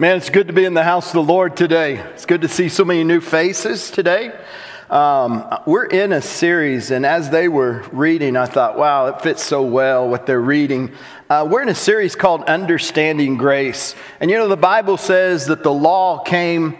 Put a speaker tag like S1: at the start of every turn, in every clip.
S1: Man, it's good to be in the house of the Lord today. It's good to see so many new faces today. Um, we're in a series, and as they were reading, I thought, wow, it fits so well what they're reading. Uh, we're in a series called Understanding Grace. And you know, the Bible says that the law came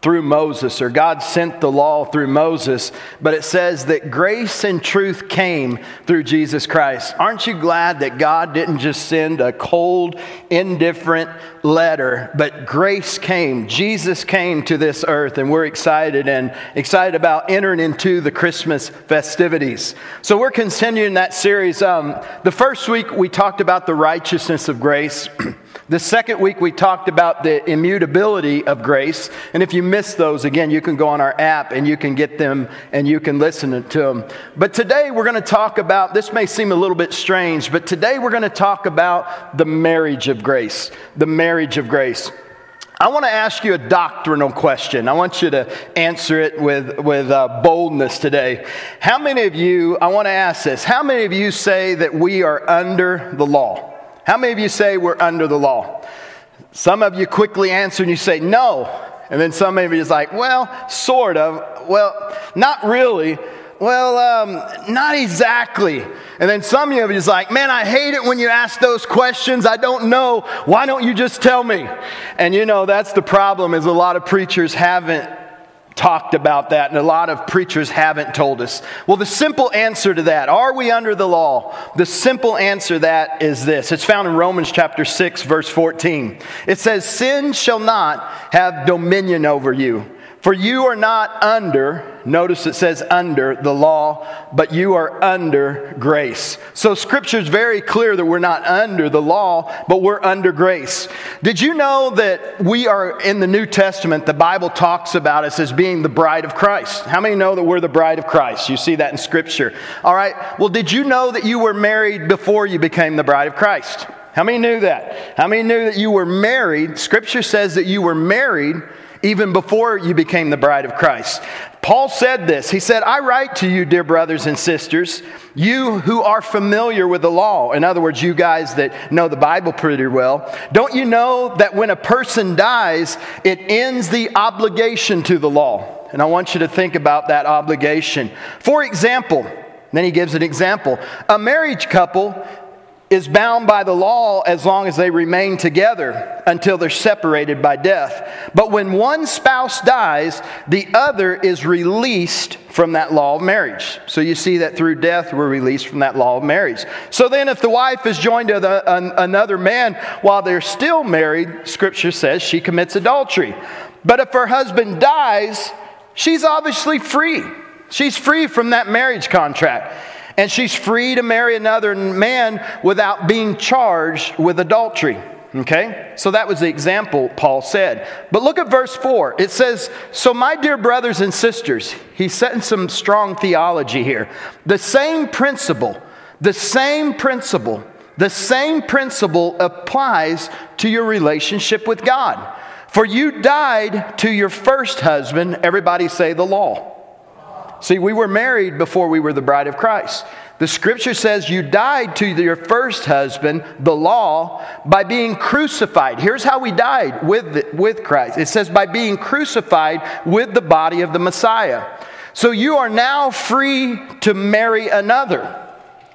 S1: through Moses, or God sent the law through Moses, but it says that grace and truth came through Jesus Christ. Aren't you glad that God didn't just send a cold, indifferent letter, but grace came? Jesus came to this earth, and we're excited and excited about entering into the Christmas festivities. So we're continuing that series. Um, the first week we talked about the righteousness of grace. The second week, we talked about the immutability of grace. And if you missed those, again, you can go on our app and you can get them and you can listen to them. But today, we're going to talk about this may seem a little bit strange, but today we're going to talk about the marriage of grace. The marriage of grace. I want to ask you a doctrinal question. I want you to answer it with, with uh, boldness today. How many of you, I want to ask this, how many of you say that we are under the law? How many of you say we're under the law? Some of you quickly answer and you say no. And then some of you is like, well, sort of. Well, not really. Well, um, not exactly. And then some of you is like, man, I hate it when you ask those questions. I don't know. Why don't you just tell me? And you know, that's the problem is a lot of preachers haven't talked about that, and a lot of preachers haven't told us. Well, the simple answer to that, are we under the law? The simple answer that is this. It's found in Romans chapter 6, verse 14. It says, Sin shall not have dominion over you. For you are not under, notice it says under the law, but you are under grace. So scripture is very clear that we're not under the law, but we're under grace. Did you know that we are in the New Testament, the Bible talks about us as being the bride of Christ? How many know that we're the bride of Christ? You see that in scripture. All right. Well, did you know that you were married before you became the bride of Christ? How many knew that? How many knew that you were married? Scripture says that you were married even before you became the bride of Christ. Paul said this. He said, I write to you, dear brothers and sisters, you who are familiar with the law. In other words, you guys that know the Bible pretty well. Don't you know that when a person dies, it ends the obligation to the law? And I want you to think about that obligation. For example, then he gives an example. A marriage couple is bound by the law as long as they remain together until they're separated by death. But when one spouse dies, the other is released from that law of marriage. So you see that through death, we're released from that law of marriage. So then, if the wife is joined to the, an, another man while they're still married, scripture says she commits adultery. But if her husband dies, she's obviously free. She's free from that marriage contract and she's free to marry another man without being charged with adultery. Okay? So that was the example Paul said. But look at verse 4. It says, So, my dear brothers and sisters, he's setting some strong theology here. The same principle, the same principle, the same principle applies to your relationship with God. For you died to your first husband, everybody say the law. See, we were married before we were the bride of Christ. The scripture says you died to your first husband, the law, by being crucified. Here's how we died with, the, with Christ it says, by being crucified with the body of the Messiah. So you are now free to marry another.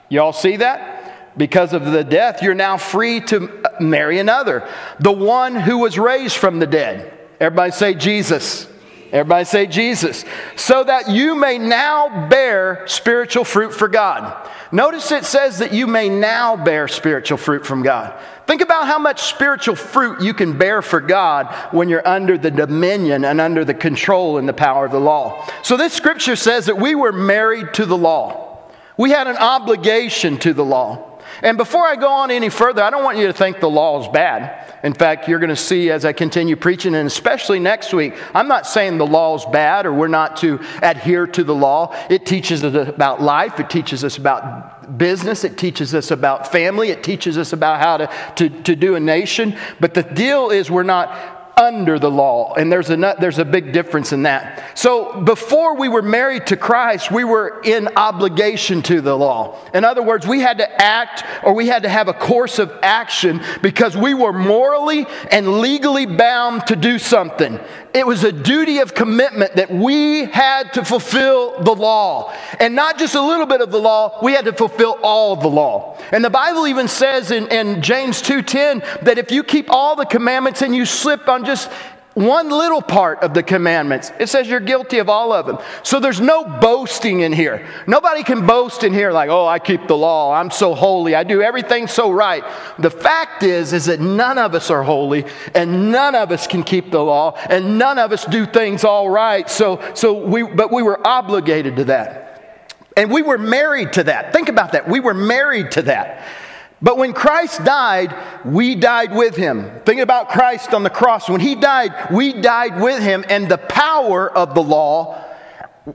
S1: Y'all see that? Because of the death, you're now free to marry another. The one who was raised from the dead. Everybody say Jesus. Everybody say Jesus. So that you may now bear spiritual fruit for God. Notice it says that you may now bear spiritual fruit from God. Think about how much spiritual fruit you can bear for God when you're under the dominion and under the control and the power of the law. So this scripture says that we were married to the law. We had an obligation to the law. And before I go on any further, I don't want you to think the law is bad. In fact, you're going to see as I continue preaching, and especially next week, I'm not saying the law is bad or we're not to adhere to the law. It teaches us about life, it teaches us about business, it teaches us about family, it teaches us about how to, to, to do a nation. But the deal is we're not under the law. And there's a, there's a big difference in that. So before we were married to Christ, we were in obligation to the law. In other words, we had to act or we had to have a course of action because we were morally and legally bound to do something. It was a duty of commitment that we had to fulfill the law. And not just a little bit of the law, we had to fulfill all the law. And the Bible even says in, in James 2.10 that if you keep all the commandments and you slip just one little part of the commandments. It says you're guilty of all of them. So there's no boasting in here. Nobody can boast in here like, "Oh, I keep the law. I'm so holy. I do everything so right." The fact is is that none of us are holy and none of us can keep the law and none of us do things all right. So so we but we were obligated to that. And we were married to that. Think about that. We were married to that. But when Christ died, we died with him. Think about Christ on the cross. When he died, we died with him, and the power of the law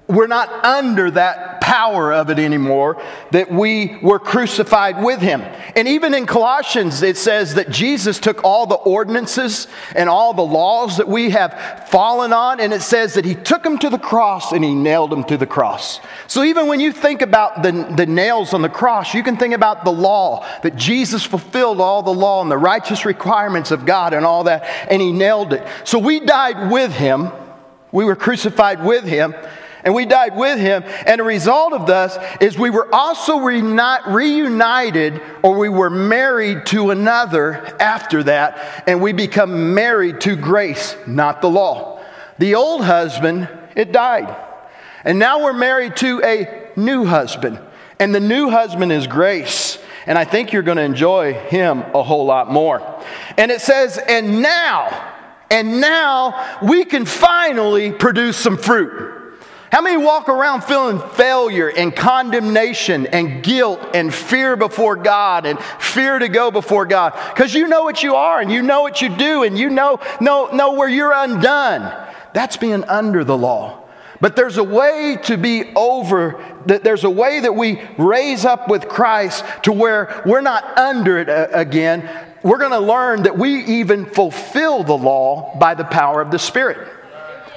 S1: we're not under that power of it anymore, that we were crucified with him. And even in Colossians, it says that Jesus took all the ordinances and all the laws that we have fallen on, and it says that he took them to the cross and he nailed them to the cross. So even when you think about the, the nails on the cross, you can think about the law, that Jesus fulfilled all the law and the righteous requirements of God and all that, and he nailed it. So we died with him, we were crucified with him and we died with him. And a result of this is we were also reunited or we were married to another after that, and we become married to grace, not the law. The old husband, it died. And now we're married to a new husband, and the new husband is grace. And I think you're going to enjoy him a whole lot more. And it says, and now, and now we can finally produce some fruit. How many walk around feeling failure and condemnation and guilt and fear before God and fear to go before God? Because you know what you are and you know what you do and you know, know, know where you're undone. That's being under the law. But there's a way to be over, that there's a way that we raise up with Christ to where we're not under it uh, again. We're going to learn that we even fulfill the law by the power of the Spirit.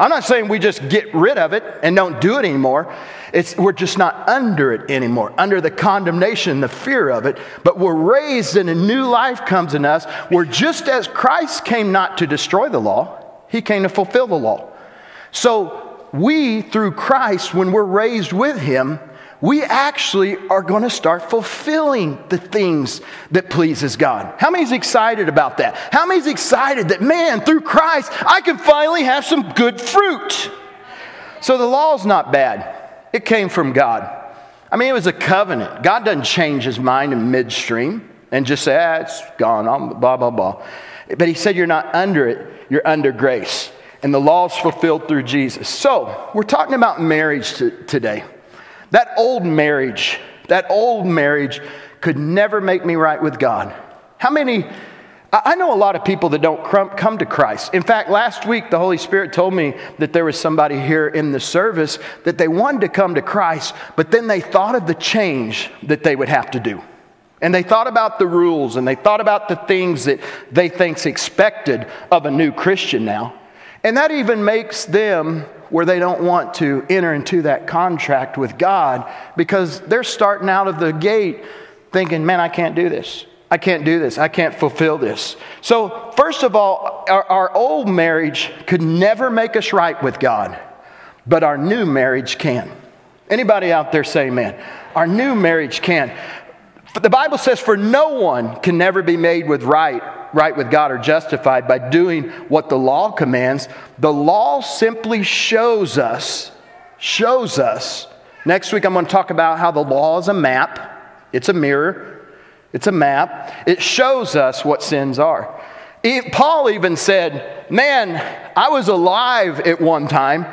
S1: I'm not saying we just get rid of it and don't do it anymore. It's, we're just not under it anymore, under the condemnation, the fear of it, but we're raised and a new life comes in us. Where just as Christ came not to destroy the law, he came to fulfill the law. So we, through Christ, when we're raised with him, we actually are going to start fulfilling the things that pleases God. How many's excited about that? How many's excited that man, through Christ, I can finally have some good fruit? So the law's not bad. It came from God. I mean, it was a covenant. God doesn't change his mind in midstream and just say, ah, it's gone, I'm blah, blah, blah. But he said, you're not under it, you're under grace. And the law's fulfilled through Jesus. So, we're talking about marriage today. That old marriage, that old marriage could never make me right with God. How many? I know a lot of people that don't come to Christ. In fact, last week the Holy Spirit told me that there was somebody here in the service that they wanted to come to Christ, but then they thought of the change that they would have to do. And they thought about the rules and they thought about the things that they think's expected of a new Christian now. And that even makes them where they don't want to enter into that contract with God because they're starting out of the gate thinking, man, I can't do this. I can't do this. I can't fulfill this. So, first of all, our, our old marriage could never make us right with God, but our new marriage can. Anybody out there say, man, our new marriage can. The Bible says, for no one can never be made with right right with God or justified by doing what the law commands. The law simply shows us, shows us. Next week, I'm going to talk about how the law is a map, it's a mirror, it's a map. It shows us what sins are. Paul even said, Man, I was alive at one time.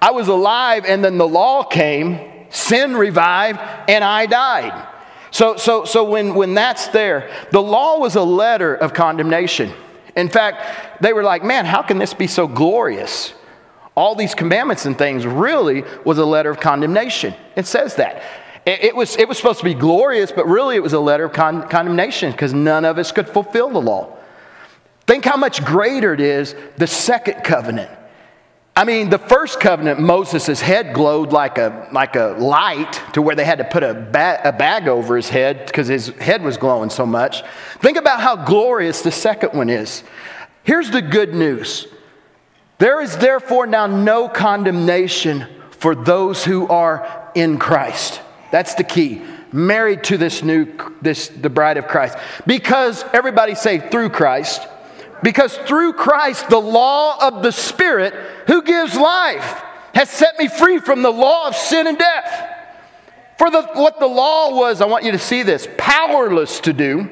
S1: I was alive, and then the law came, sin revived, and I died. So, so, so when, when that's there, the law was a letter of condemnation. In fact, they were like, man, how can this be so glorious? All these commandments and things really was a letter of condemnation. It says that. It, it was, it was supposed to be glorious, but really it was a letter of con- condemnation because none of us could fulfill the law. Think how much greater it is the second covenant. I mean, the first covenant, Moses' head glowed like a, like a light to where they had to put a, ba- a bag over his head because his head was glowing so much. Think about how glorious the second one is. Here's the good news there is therefore now no condemnation for those who are in Christ. That's the key. Married to this new, this, the bride of Christ. Because, everybody say, through Christ. Because through Christ, the law of the Spirit, who gives life, has set me free from the law of sin and death. For the, what the law was, I want you to see this, powerless to do,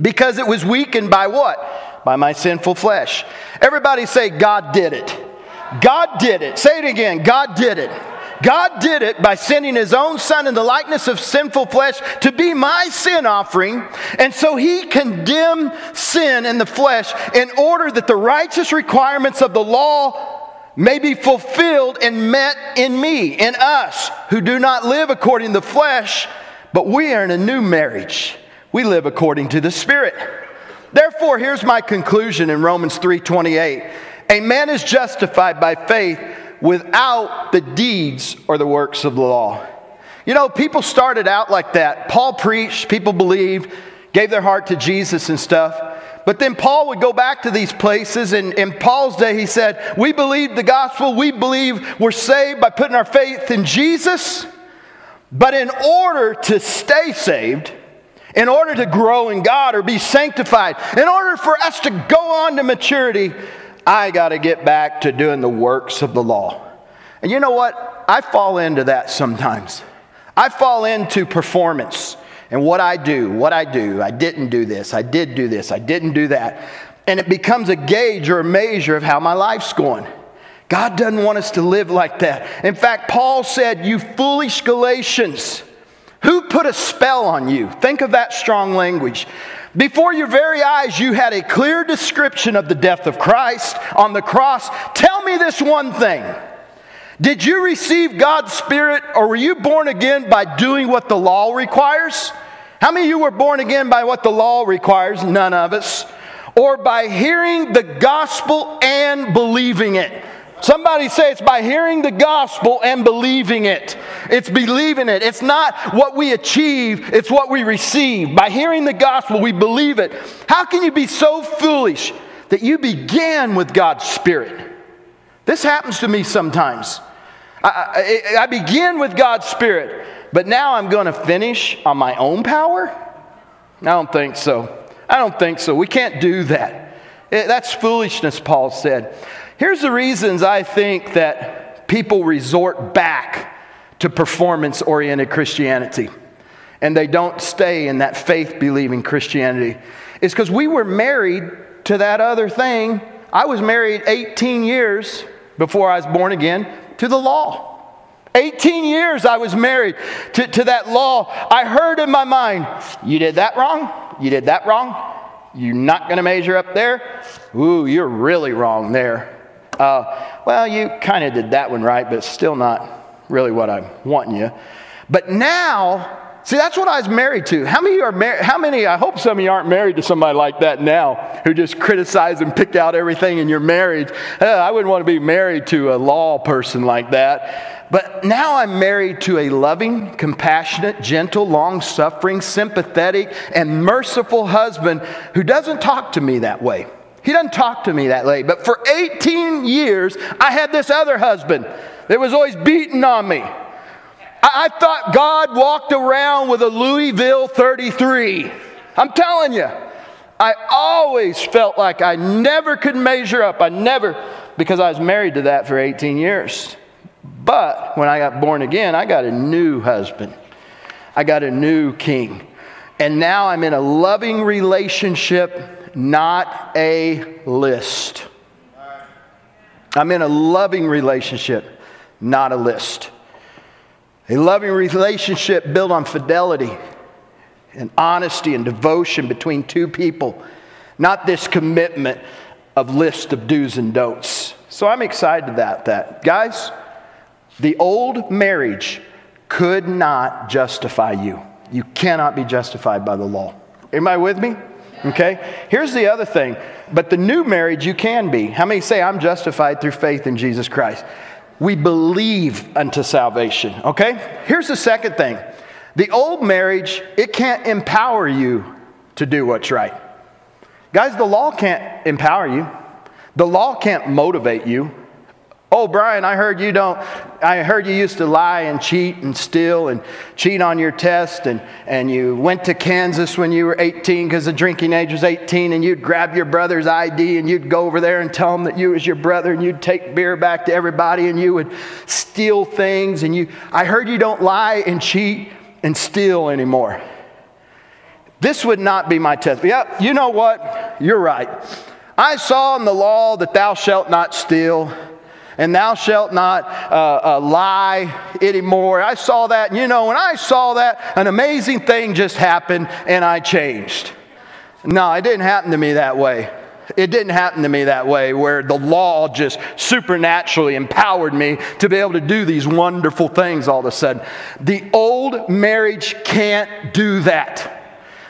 S1: because it was weakened by what? By my sinful flesh. Everybody say, God did it. God did it. Say it again. God did it. God did it by sending his own son in the likeness of sinful flesh to be my sin offering. And so he condemned sin in the flesh in order that the righteous requirements of the law may be fulfilled and met in me, in us, who do not live according to the flesh, but we are in a new marriage. We live according to the Spirit. Therefore, here's my conclusion in Romans 3:28. A man is justified by faith without the deeds or the works of the law. You know, people started out like that. Paul preached, people believed, gave their heart to Jesus and stuff. But then Paul would go back to these places, and in Paul's day, he said, We believe the gospel, we believe we're saved by putting our faith in Jesus. But in order to stay saved, in order to grow in God or be sanctified, in order for us to go on to maturity, I got to get back to doing the works of the law. And you know what? I fall into that sometimes. I fall into performance and what I do, what I do. I didn't do this, I did do this, I didn't do that. And it becomes a gauge or a measure of how my life's going. God doesn't want us to live like that. In fact, Paul said, You foolish Galatians, who put a spell on you? Think of that strong language. Before your very eyes, you had a clear description of the death of Christ on the cross. Tell me this one thing. Did you receive God's Spirit or were you born again by doing what the law requires? How many of you were born again by what the law requires? None of us. Or by hearing the gospel and believing it. Somebody say it's by hearing the gospel and believing it. It's believing it. It's not what we achieve, it's what we receive. By hearing the gospel, we believe it. How can you be so foolish that you began with God's Spirit? This happens to me sometimes. I, I, I begin with God's Spirit, but now I'm going to finish on my own power? I don't think so. I don't think so. We can't do that. It, that's foolishness, Paul said. Here's the reasons I think that people resort back to performance oriented Christianity and they don't stay in that faith believing Christianity. It's because we were married to that other thing. I was married 18 years before I was born again to the law. 18 years I was married to, to that law. I heard in my mind, you did that wrong, you did that wrong, you're not going to measure up there. Ooh, you're really wrong there. Uh, well, you kind of did that one right, but still not really what I'm wanting you. But now, see, that's what I was married to. How many are married? How many? I hope some of you aren't married to somebody like that now, who just criticize and pick out everything in your marriage. Uh, I wouldn't want to be married to a law person like that. But now I'm married to a loving, compassionate, gentle, long suffering, sympathetic, and merciful husband who doesn't talk to me that way. He doesn't talk to me that way. But for 18 years, I had this other husband that was always beating on me. I, I thought God walked around with a Louisville 33. I'm telling you, I always felt like I never could measure up. I never, because I was married to that for 18 years. But when I got born again, I got a new husband. I got a new king. And now I'm in a loving relationship not a list. I'm in a loving relationship, not a list. A loving relationship built on fidelity and honesty and devotion between two people, not this commitment of list of do's and don'ts. So I'm excited about that. Guys, the old marriage could not justify you. You cannot be justified by the law. Am I with me? Okay? Here's the other thing. But the new marriage you can be. How many say, I'm justified through faith in Jesus Christ? We believe unto salvation. Okay? Here's the second thing the old marriage, it can't empower you to do what's right. Guys, the law can't empower you, the law can't motivate you. Oh, Brian, I heard you don't, I heard you used to lie and cheat and steal and cheat on your test, and, and you went to Kansas when you were 18 because the drinking age was 18, and you'd grab your brother's ID and you'd go over there and tell him that you was your brother, and you'd take beer back to everybody, and you would steal things, and you, I heard you don't lie and cheat and steal anymore. This would not be my test. Yep, you know what? You're right. I saw in the law that thou shalt not steal and thou shalt not uh, uh, lie anymore. I saw that, and you know, when I saw that, an amazing thing just happened and I changed. No, it didn't happen to me that way. It didn't happen to me that way, where the law just supernaturally empowered me to be able to do these wonderful things all of a sudden. The old marriage can't do that.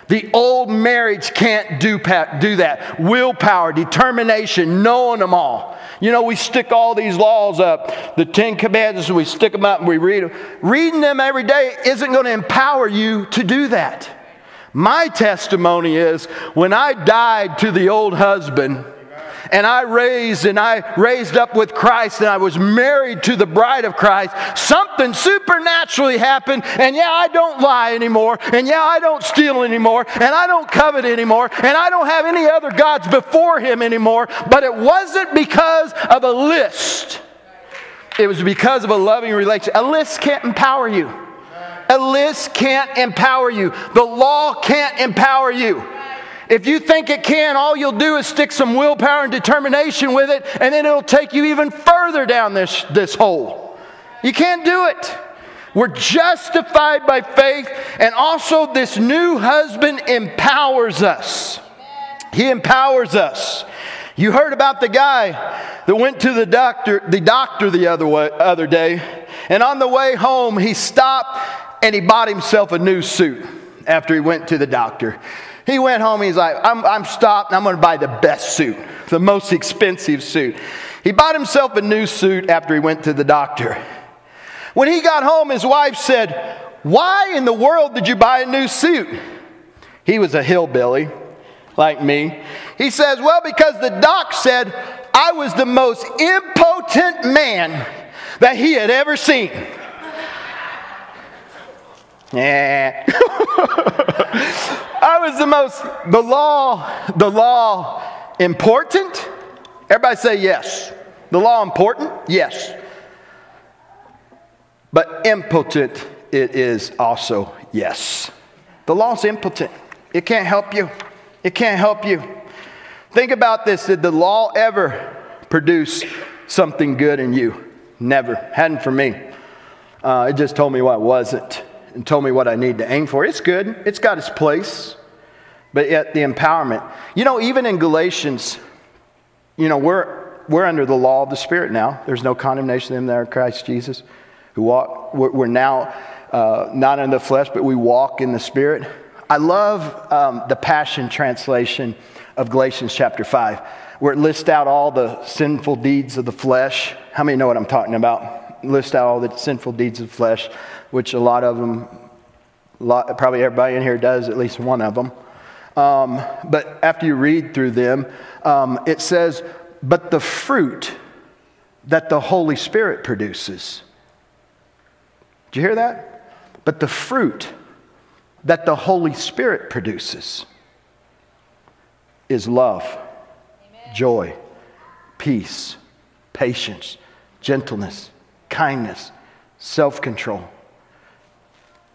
S1: The old marriage can't do, do that. Willpower, determination, knowing them all. You know, we stick all these laws up, the Ten Commandments, and we stick them up and we read them. Reading them every day isn't going to empower you to do that. My testimony is when I died to the old husband, and I raised and I raised up with Christ and I was married to the bride of Christ, something supernaturally happened. And yeah, I don't lie anymore. And yeah, I don't steal anymore. And I don't covet anymore. And I don't have any other gods before him anymore. But it wasn't because of a list, it was because of a loving relationship. A list can't empower you. A list can't empower you. The law can't empower you. If you think it can, all you'll do is stick some willpower and determination with it, and then it'll take you even further down this, this hole. You can't do it. We're justified by faith, and also this new husband empowers us. He empowers us. You heard about the guy that went to the doctor, the doctor the other, way, other day, and on the way home, he stopped and he bought himself a new suit after he went to the doctor. He went home, he's like, I'm, I'm stopped, I'm gonna buy the best suit, the most expensive suit. He bought himself a new suit after he went to the doctor. When he got home, his wife said, Why in the world did you buy a new suit? He was a hillbilly, like me. He says, Well, because the doc said I was the most impotent man that he had ever seen. Yeah. I was the most, the law, the law important? Everybody say yes. The law important? Yes. But impotent it is also yes. The law's impotent. It can't help you. It can't help you. Think about this. Did the law ever produce something good in you? Never. Hadn't for me. Uh, it just told me what wasn't and told me what I need to aim for. It's good, it's got its place. But yet, the empowerment. You know, even in Galatians, you know, we're, we're under the law of the Spirit now. There's no condemnation in there Christ Jesus. Who walk, we're now uh, not in the flesh, but we walk in the Spirit. I love um, the Passion translation of Galatians chapter 5, where it lists out all the sinful deeds of the flesh. How many know what I'm talking about? List out all the sinful deeds of flesh which a lot of them, lot, probably everybody in here does at least one of them. Um, but after you read through them, um, it says, but the fruit that the Holy Spirit produces. Did you hear that? But the fruit that the Holy Spirit produces is love, Amen. joy, peace, patience, gentleness, kindness, self control.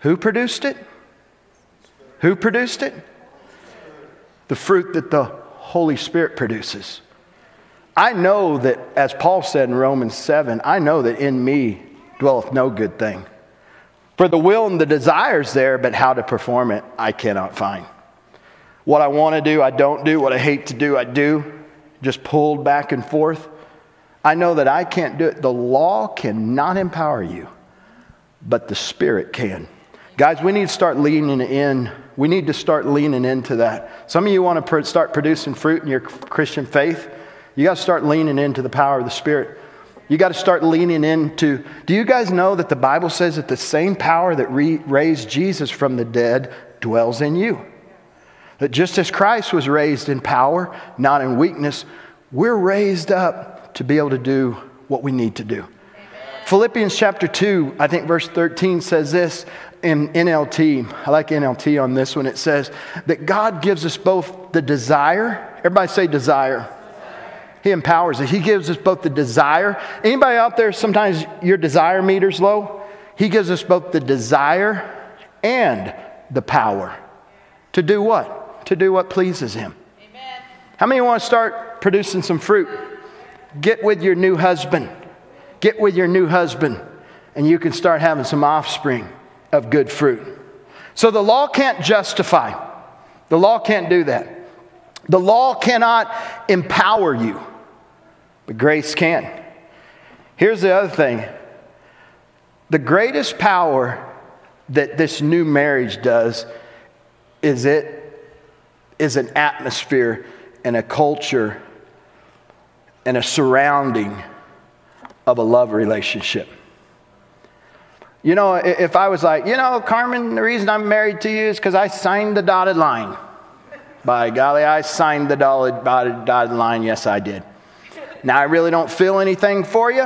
S1: Who produced it? Who produced it? The fruit that the Holy Spirit produces. I know that, as Paul said in Romans 7, I know that in me dwelleth no good thing. For the will and the desires there, but how to perform it, I cannot find. What I want to do, I don't do. What I hate to do, I do. Just pulled back and forth. I know that I can't do it. The law cannot empower you, but the Spirit can. Guys, we need to start leaning in. We need to start leaning into that. Some of you want to start producing fruit in your Christian faith. You got to start leaning into the power of the Spirit. You got to start leaning into. Do you guys know that the Bible says that the same power that re- raised Jesus from the dead dwells in you? That just as Christ was raised in power, not in weakness, we're raised up to be able to do what we need to do. Philippians chapter 2, I think verse 13 says this in NLT. I like NLT on this one. It says that God gives us both the desire, everybody say desire. He empowers us. He gives us both the desire. Anybody out there, sometimes your desire meter's low? He gives us both the desire and the power to do what? To do what pleases Him. Amen. How many want to start producing some fruit? Get with your new husband. Get with your new husband, and you can start having some offspring of good fruit. So the law can't justify, the law can't do that. The law cannot empower you, but grace can. Here's the other thing the greatest power that this new marriage does is it is an atmosphere and a culture and a surrounding of a love relationship. You know, if I was like, you know, Carmen, the reason I'm married to you is because I signed the dotted line. By golly, I signed the dotted, dotted line. Yes, I did. Now, I really don't feel anything for you.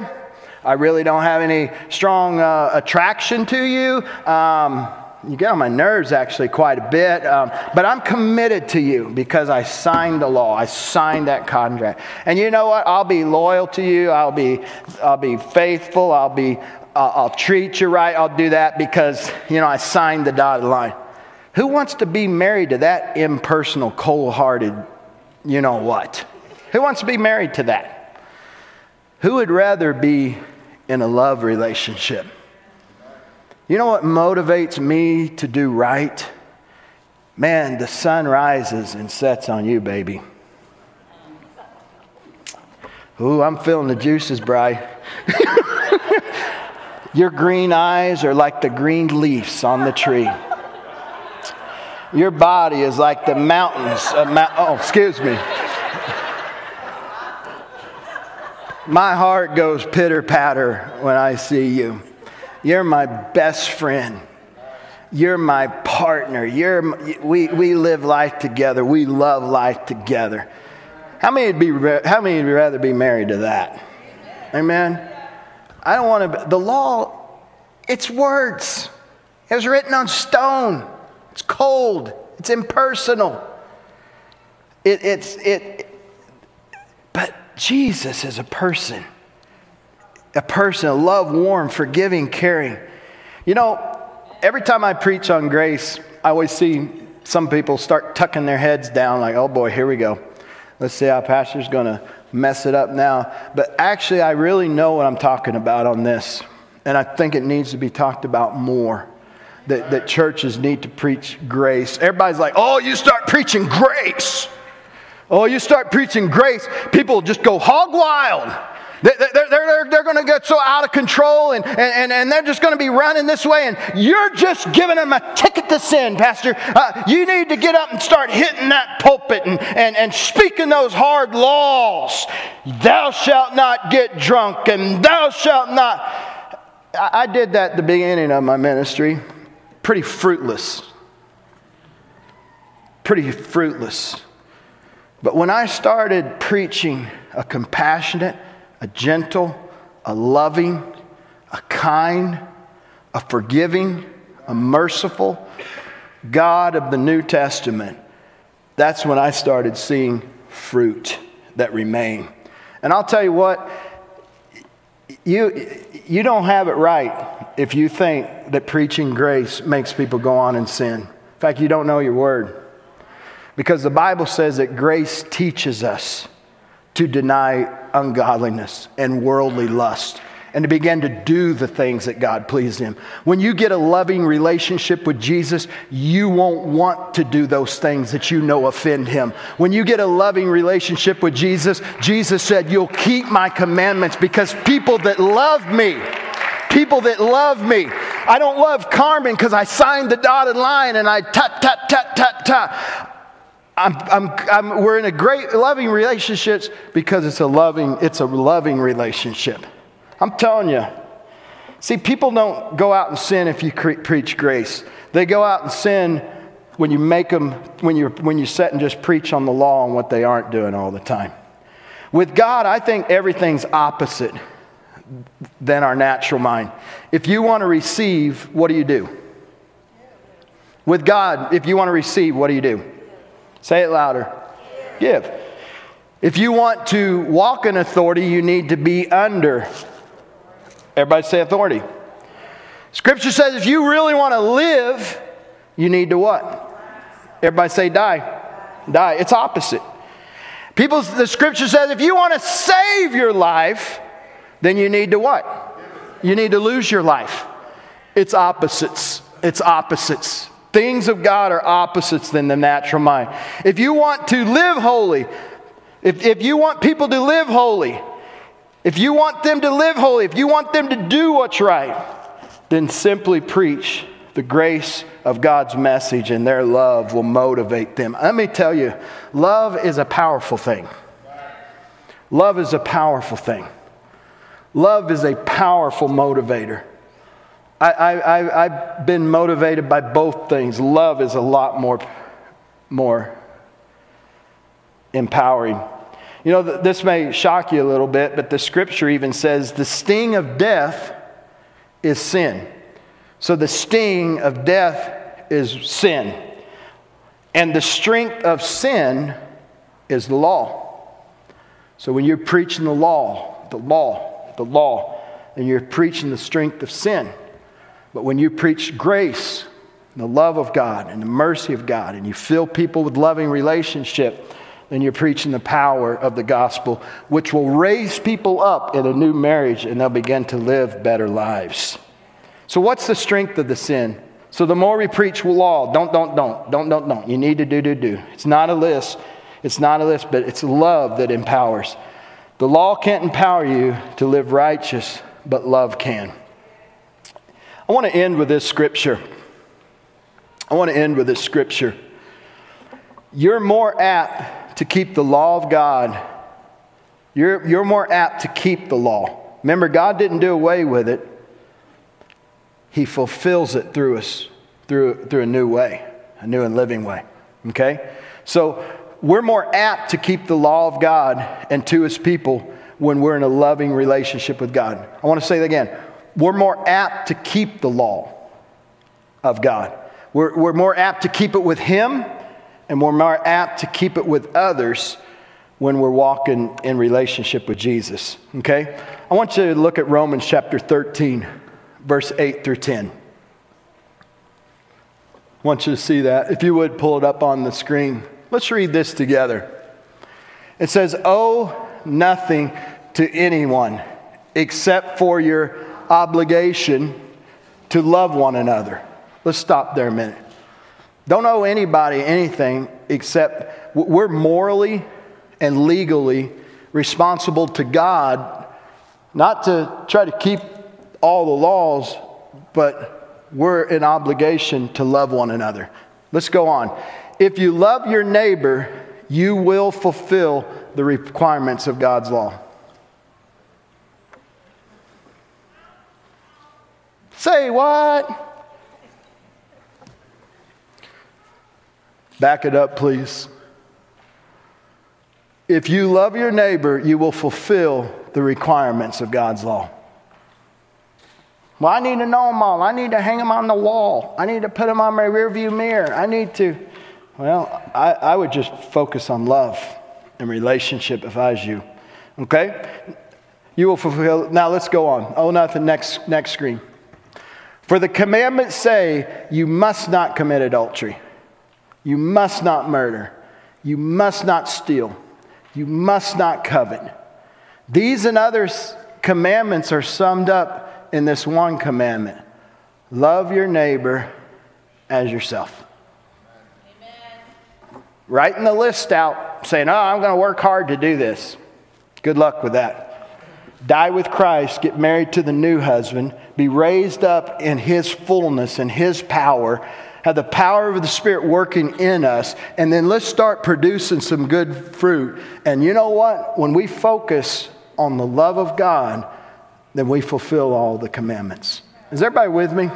S1: I really don't have any strong uh, attraction to you. Um, you get on my nerves actually quite a bit, um, but I'm committed to you because I signed the law. I signed that contract. And you know what? I'll be loyal to you. I'll be, I'll be faithful. I'll be, uh, I'll treat you right. I'll do that because, you know, I signed the dotted line. Who wants to be married to that impersonal, cold hearted, you know what? Who wants to be married to that? Who would rather be in a love relationship? You know what motivates me to do right? Man, the sun rises and sets on you, baby. Ooh, I'm feeling the juices, Bry. Your green eyes are like the green leaves on the tree. Your body is like the mountains of. Oh, excuse me. My heart goes pitter patter when I see you. You're my best friend. You're my partner. You're, we, we live life together. We love life together. How many would be, how many would rather be married to that? Amen. I don't want to, the law, it's words. It was written on stone. It's cold. It's impersonal. It, it's, it, but Jesus is a person a person, love, warm, forgiving, caring. You know, every time I preach on grace, I always see some people start tucking their heads down, like, oh boy, here we go. Let's see how Pastor's going to mess it up now. But actually, I really know what I'm talking about on this. And I think it needs to be talked about more. That, that churches need to preach grace. Everybody's like, oh, you start preaching grace. Oh, you start preaching grace, people just go hog wild. They're, they're, they're, they're going to get so out of control and, and, and they're just going to be running this way, and you're just giving them a ticket to sin, Pastor. Uh, you need to get up and start hitting that pulpit and, and, and speaking those hard laws. Thou shalt not get drunk, and thou shalt not. I, I did that at the beginning of my ministry. Pretty fruitless. Pretty fruitless. But when I started preaching a compassionate, a gentle, a loving, a kind, a forgiving, a merciful God of the New Testament, that's when I started seeing fruit that remain. And I'll tell you what, you, you don't have it right if you think that preaching grace makes people go on and sin. In fact, you don't know your word. Because the Bible says that grace teaches us to deny ungodliness and worldly lust and to begin to do the things that God pleased him. When you get a loving relationship with Jesus, you won't want to do those things that you know offend him. When you get a loving relationship with Jesus, Jesus said, You'll keep my commandments because people that love me, people that love me, I don't love Carmen because I signed the dotted line and I tap, tap, tap, tap, tap. I'm, I'm, I'm, we're in a great loving relationships because it's a loving, it's a loving relationship. I'm telling you. See, people don't go out and sin if you cre- preach grace. They go out and sin when you make them, when, you when you sit and just preach on the law and what they aren't doing all the time. With God, I think everything's opposite than our natural mind. If you want to receive, what do you do? With God, if you want to receive, what do you do? Say it louder. Give. If you want to walk in authority, you need to be under. Everybody say authority. Scripture says if you really want to live, you need to what? Everybody say die. Die. It's opposite. People, the scripture says if you want to save your life, then you need to what? You need to lose your life. It's opposites. It's opposites. Things of God are opposites than the natural mind. If you want to live holy, if, if you want people to live holy, if you want them to live holy, if you want them to do what's right, then simply preach the grace of God's message and their love will motivate them. Let me tell you, love is a powerful thing. Love is a powerful thing. Love is a powerful motivator. I, I've been motivated by both things. Love is a lot more, more empowering. You know, this may shock you a little bit, but the scripture even says the sting of death is sin. So the sting of death is sin. And the strength of sin is the law. So when you're preaching the law, the law, the law, and you're preaching the strength of sin. But when you preach grace, the love of God and the mercy of God, and you fill people with loving relationship, then you're preaching the power of the gospel, which will raise people up in a new marriage and they'll begin to live better lives. So, what's the strength of the sin? So, the more we preach law, don't, don't, don't, don't, don't, don't. You need to do, do, do. It's not a list. It's not a list, but it's love that empowers. The law can't empower you to live righteous, but love can. I want to end with this scripture. I want to end with this scripture. You're more apt to keep the law of God. You're, you're more apt to keep the law. Remember, God didn't do away with it, He fulfills it through us, through, through a new way, a new and living way. Okay? So we're more apt to keep the law of God and to His people when we're in a loving relationship with God. I want to say that again we're more apt to keep the law of God. We're, we're more apt to keep it with Him, and we're more apt to keep it with others when we're walking in relationship with Jesus. Okay? I want you to look at Romans chapter 13, verse 8 through 10. I want you to see that. If you would pull it up on the screen. Let's read this together. It says, Owe nothing to anyone except for your obligation to love one another. Let's stop there a minute. Don't owe anybody anything except we're morally and legally responsible to God, not to try to keep all the laws, but we're in obligation to love one another. Let's go on. If you love your neighbor, you will fulfill the requirements of God's law. Say what? Back it up, please. If you love your neighbor, you will fulfill the requirements of God's law. Well, I need to know them all. I need to hang them on the wall. I need to put them on my rearview mirror. I need to. Well, I, I would just focus on love and relationship if I was you. Okay? You will fulfill. Now let's go on. Oh, nothing. Next, next screen. For the commandments say, you must not commit adultery, you must not murder, you must not steal, you must not covet. These and other commandments are summed up in this one commandment love your neighbor as yourself. Amen. Writing the list out, saying, Oh, I'm going to work hard to do this. Good luck with that. Die with Christ, get married to the new husband, be raised up in his fullness and his power, have the power of the Spirit working in us, and then let's start producing some good fruit. And you know what? When we focus on the love of God, then we fulfill all the commandments. Is everybody with me?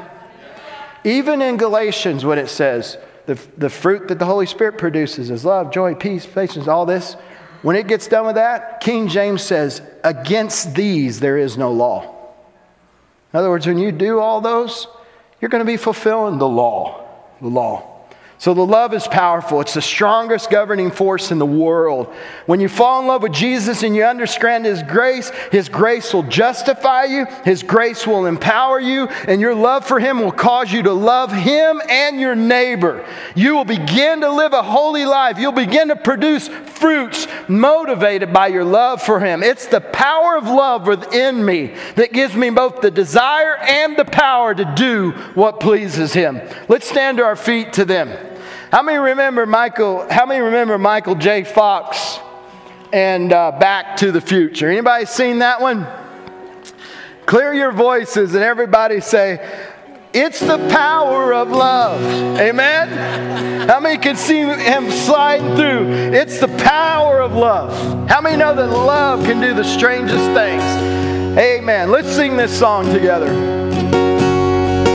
S1: Even in Galatians, when it says the, the fruit that the Holy Spirit produces is love, joy, peace, patience, all this, when it gets done with that, King James says, against these there is no law. In other words, when you do all those, you're going to be fulfilling the law. The law. So the love is powerful. It's the strongest governing force in the world. When you fall in love with Jesus and you understand His grace, His grace will justify you, His grace will empower you, and your love for Him will cause you to love Him and your neighbor. You will begin to live a holy life. You'll begin to produce fruits motivated by your love for Him. It's the power of love within me that gives me both the desire and the power to do what pleases Him. Let's stand to our feet to them. How many remember Michael? How many remember Michael J. Fox and uh, Back to the Future? Anybody seen that one? Clear your voices and everybody say, "It's the power of love." Amen. How many can see him sliding through? It's the power of love. How many know that love can do the strangest things? Amen. Let's sing this song together.